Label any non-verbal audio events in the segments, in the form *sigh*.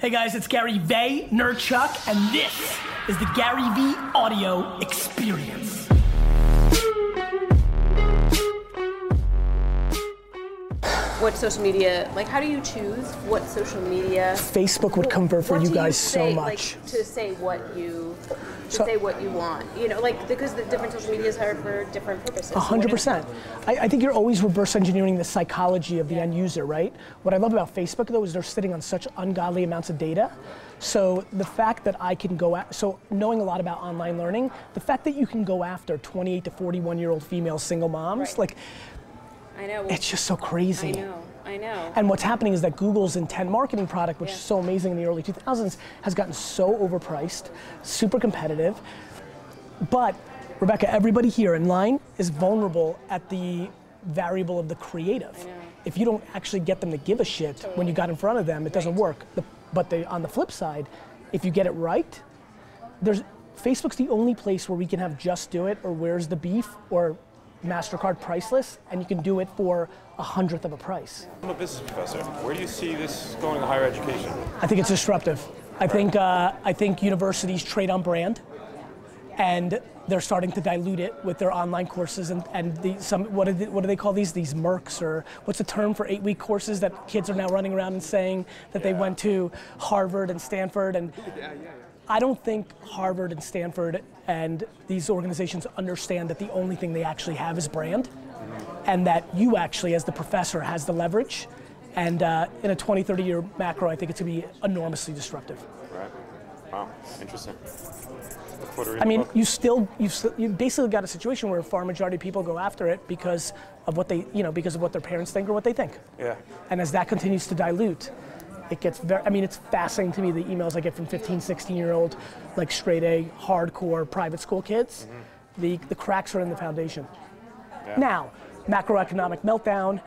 Hey guys, it's Gary Vaynerchuk, and this is the Gary Vee Audio Experience. What social media like how do you choose what social media Facebook would convert for you guys say, so much. like, to say what you to So- say what you want you know like because the different social medias are for different purposes A hundred percent. I, I think you're always reverse engineering the psychology of the end user, right? What I love about Facebook though is they're sitting on such ungodly amounts of data. So the fact that I can go at, so knowing a lot about online learning, the fact that you can go after 28 to 41 year old female single moms, Right. like i know it's just so crazy. i know i know And what's happening is that Google's intent marketing product, which Yeah. is so amazing in the early 2000s, has gotten so overpriced, super competitive. But Rebecca, everybody here in line is vulnerable at the variable of the creative. If you don't actually get them to give a shit when you got in front of them, it doesn't work. The, but the, on the flip side, if you get it right, there's Facebook's the only place where we can have just do it or where's the beef or MasterCard priceless, and you can do it for a hundredth of a price. I'm a business professor. Where do you see this going in higher education? I think it's disruptive. I think uh, I think universities trade on brand, and they're starting to dilute it with their online courses and, and the, some what do, they, what do they call these these MOOCs or what's the term for eight week courses that kids are now running around and saying that they went to Harvard and Stanford and I don't think Harvard and Stanford and these organizations understand that the only thing they actually have is brand, and that you actually, as the professor, has the leverage. And uh, in a 20, 30 year macro, I think it's going to be enormously disruptive. Right. Wow. Interesting. Look forward to I mean, you still, you've, you've basically got a situation where a far majority of people go after it because of what they, you know, because of what their parents think or what they think. Yeah. And as that continues to dilute, it gets very, I mean, it's fascinating to me the emails I get from 15, 16 year old, like straight A, hardcore private school kids. Mm-hmm. The, the cracks are in the foundation. Now, macroeconomic meltdown,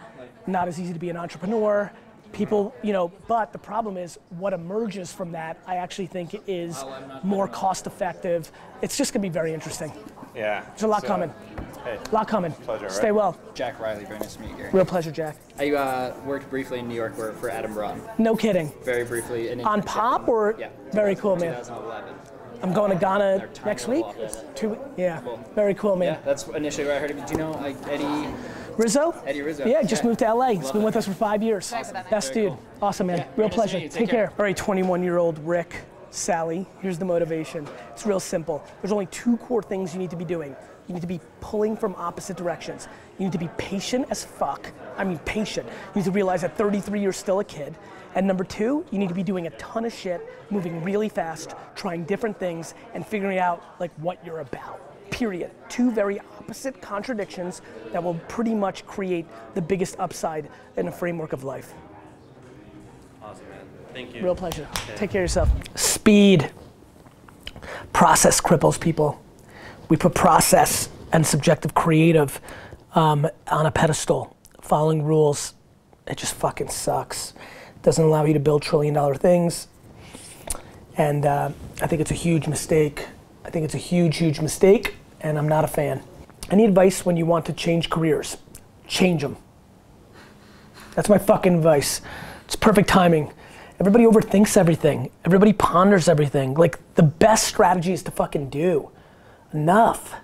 not as easy to be an entrepreneur. People, you know, but the problem is what emerges from that, I actually think is more cost effective. It's just gonna be very interesting. Yeah. There's a lot So, coming. Hey. A lot coming. Pleasure, Stay right? well. Jack Riley, very nice to meet you, Gary. Real pleasure, Jack. I uh, worked briefly in New York for, for Adam Braun, No kidding. very briefly. In On Pop or? Yeah. Very cool, man. 2011. I'm going to Ghana next week. office. Two, yeah, Cool. very cool, man. Yeah, that's initially where I heard of it. Do you know like Eddie? Rizzo? Eddie Rizzo. Yeah, just Yeah. moved to LA. He's been it. with us for five years. Best Very dude. cool. Awesome, man. Yeah, Real nice pleasure. Take, Take care. care. All right, 21 year old Rick, Sally, here's the motivation. It's real simple. There's only two core things you need to be doing. You need to be pulling from opposite directions. You need to be patient as fuck. I mean, patient. You need to realize at 33 you're still a kid. And number two, you need to be doing a ton of shit, moving really fast, trying different things, and figuring out like what you're about. Period. Two very opposite contradictions that will pretty much create the biggest upside in a framework of life. Thank you. Real pleasure. Take care of yourself. Speed. Process cripples people. We put process and subjective creative um, on a pedestal, following rules. It just fucking sucks. Doesn't allow you to build trillion dollar things. And uh, I think it's a huge mistake. I think it's a huge, huge mistake, and I'm not a fan. Any advice when you want to change careers? Change them. That's my fucking advice. It's perfect timing. Everybody overthinks everything. Everybody ponders everything. Like the best strategy is to fucking do. Enough.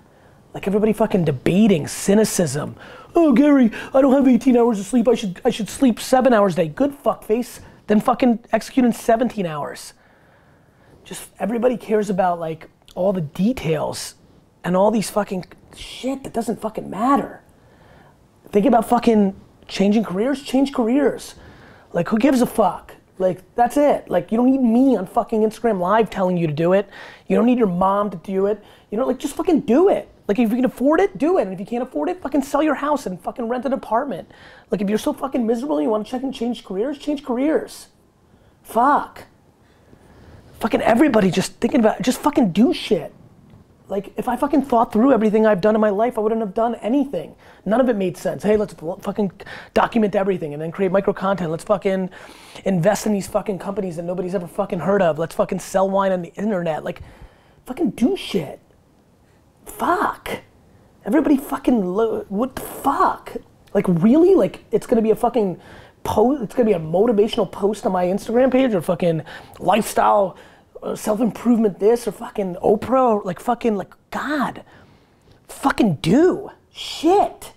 Like everybody fucking debating cynicism. Oh Gary, I don't have 18 hours of sleep. I should I should sleep seven hours a day. Good fuckface. Then fucking execute in 17 hours. Just everybody cares about like all the details and all these fucking shit that doesn't fucking matter. Think about fucking changing careers, change careers. Like, who gives a fuck? Like, that's it. Like, you don't need me on fucking Instagram Live telling you to do it. You don't need your mom to do it. You know, like, just fucking do it. Like, if you can afford it, do it. And if you can't afford it, fucking sell your house and fucking rent an apartment. Like, if you're so fucking miserable and you want to check and change careers, change careers. Fuck. Fucking everybody just thinking about just fucking do shit. Like, if I fucking thought through everything I've done in my life, I wouldn't have done anything. None of it made sense. Hey, let's fucking document everything and then create micro content. Let's fucking invest in these fucking companies that nobody's ever fucking heard of. Let's fucking sell wine on the internet. Like, fucking do shit. Fuck. Everybody fucking, lo- what the fuck? Like, really? Like, it's gonna be a fucking post. It's gonna be a motivational post on my Instagram page or fucking lifestyle, self improvement this or fucking Oprah or like fucking like God, fucking do shit.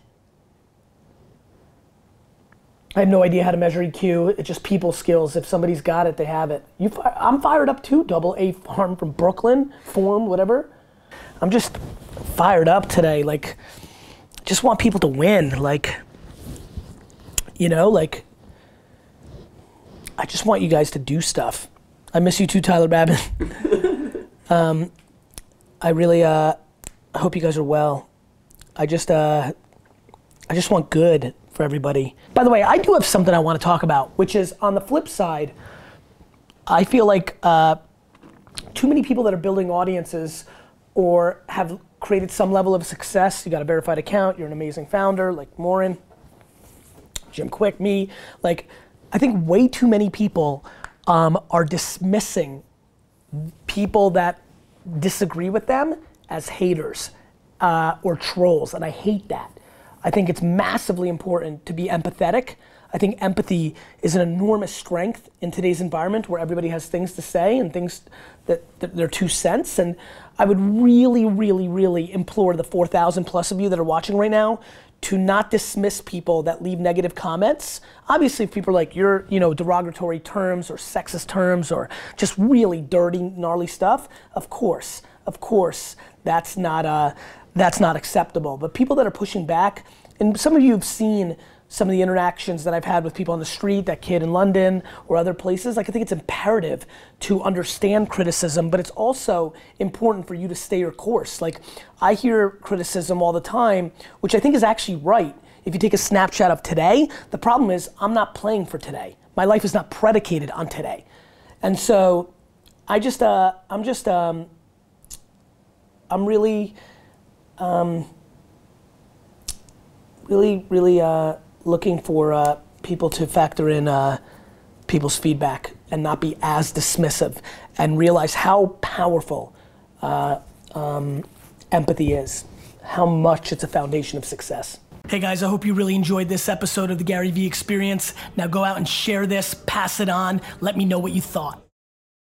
I have no idea how to measure EQ. It's just people skills. If somebody's got it, they have it. You, fi- I'm fired up too. Double A farm from Brooklyn, form, whatever. I'm just fired up today. Like, just want people to win. Like, you know, like, I just want you guys to do stuff. I miss you too, Tyler Babin. *laughs* um, I really uh, hope you guys are well. I just, uh, I just want good for everybody. By the way, I do have something I want to talk about, which is on the flip side, I feel like uh, too many people that are building audiences or have created some level of success. You got a verified account, you're an amazing founder, like Morin, Jim Kwik, me. Like, I think way too many people um, are dismissing people that disagree with them as haters uh, or trolls, and I hate that. I think it's massively important to be empathetic. I think empathy is an enormous strength in today's environment where everybody has things to say and things that, that they're two cents. And I would really, really, really implore the 4,000 plus of you that are watching right now to not dismiss people that leave negative comments. Obviously, if people are like you're, you know, derogatory terms or sexist terms or just really dirty, gnarly stuff, of course, of course, that's not uh, that's not acceptable. But people that are pushing back, and some of you have seen some of the interactions that I've had with people on the street, that kid in London or other places, like I think it's imperative to understand criticism, but it's also important for you to stay your course. Like I hear criticism all the time, which I think is actually right. If you take a snapshot of today, the problem is I'm not playing for today. My life is not predicated on today. And so I just, uh, I'm just, um, I'm really, um, really, really uh, looking for uh, people to factor in uh, people's feedback and not be as dismissive and realize how powerful uh, um, empathy is, how much it's a foundation of success. Hey guys, I hope you really enjoyed this episode of the Gary Vee Experience. Now go out and share this, pass it on, let me know what you thought.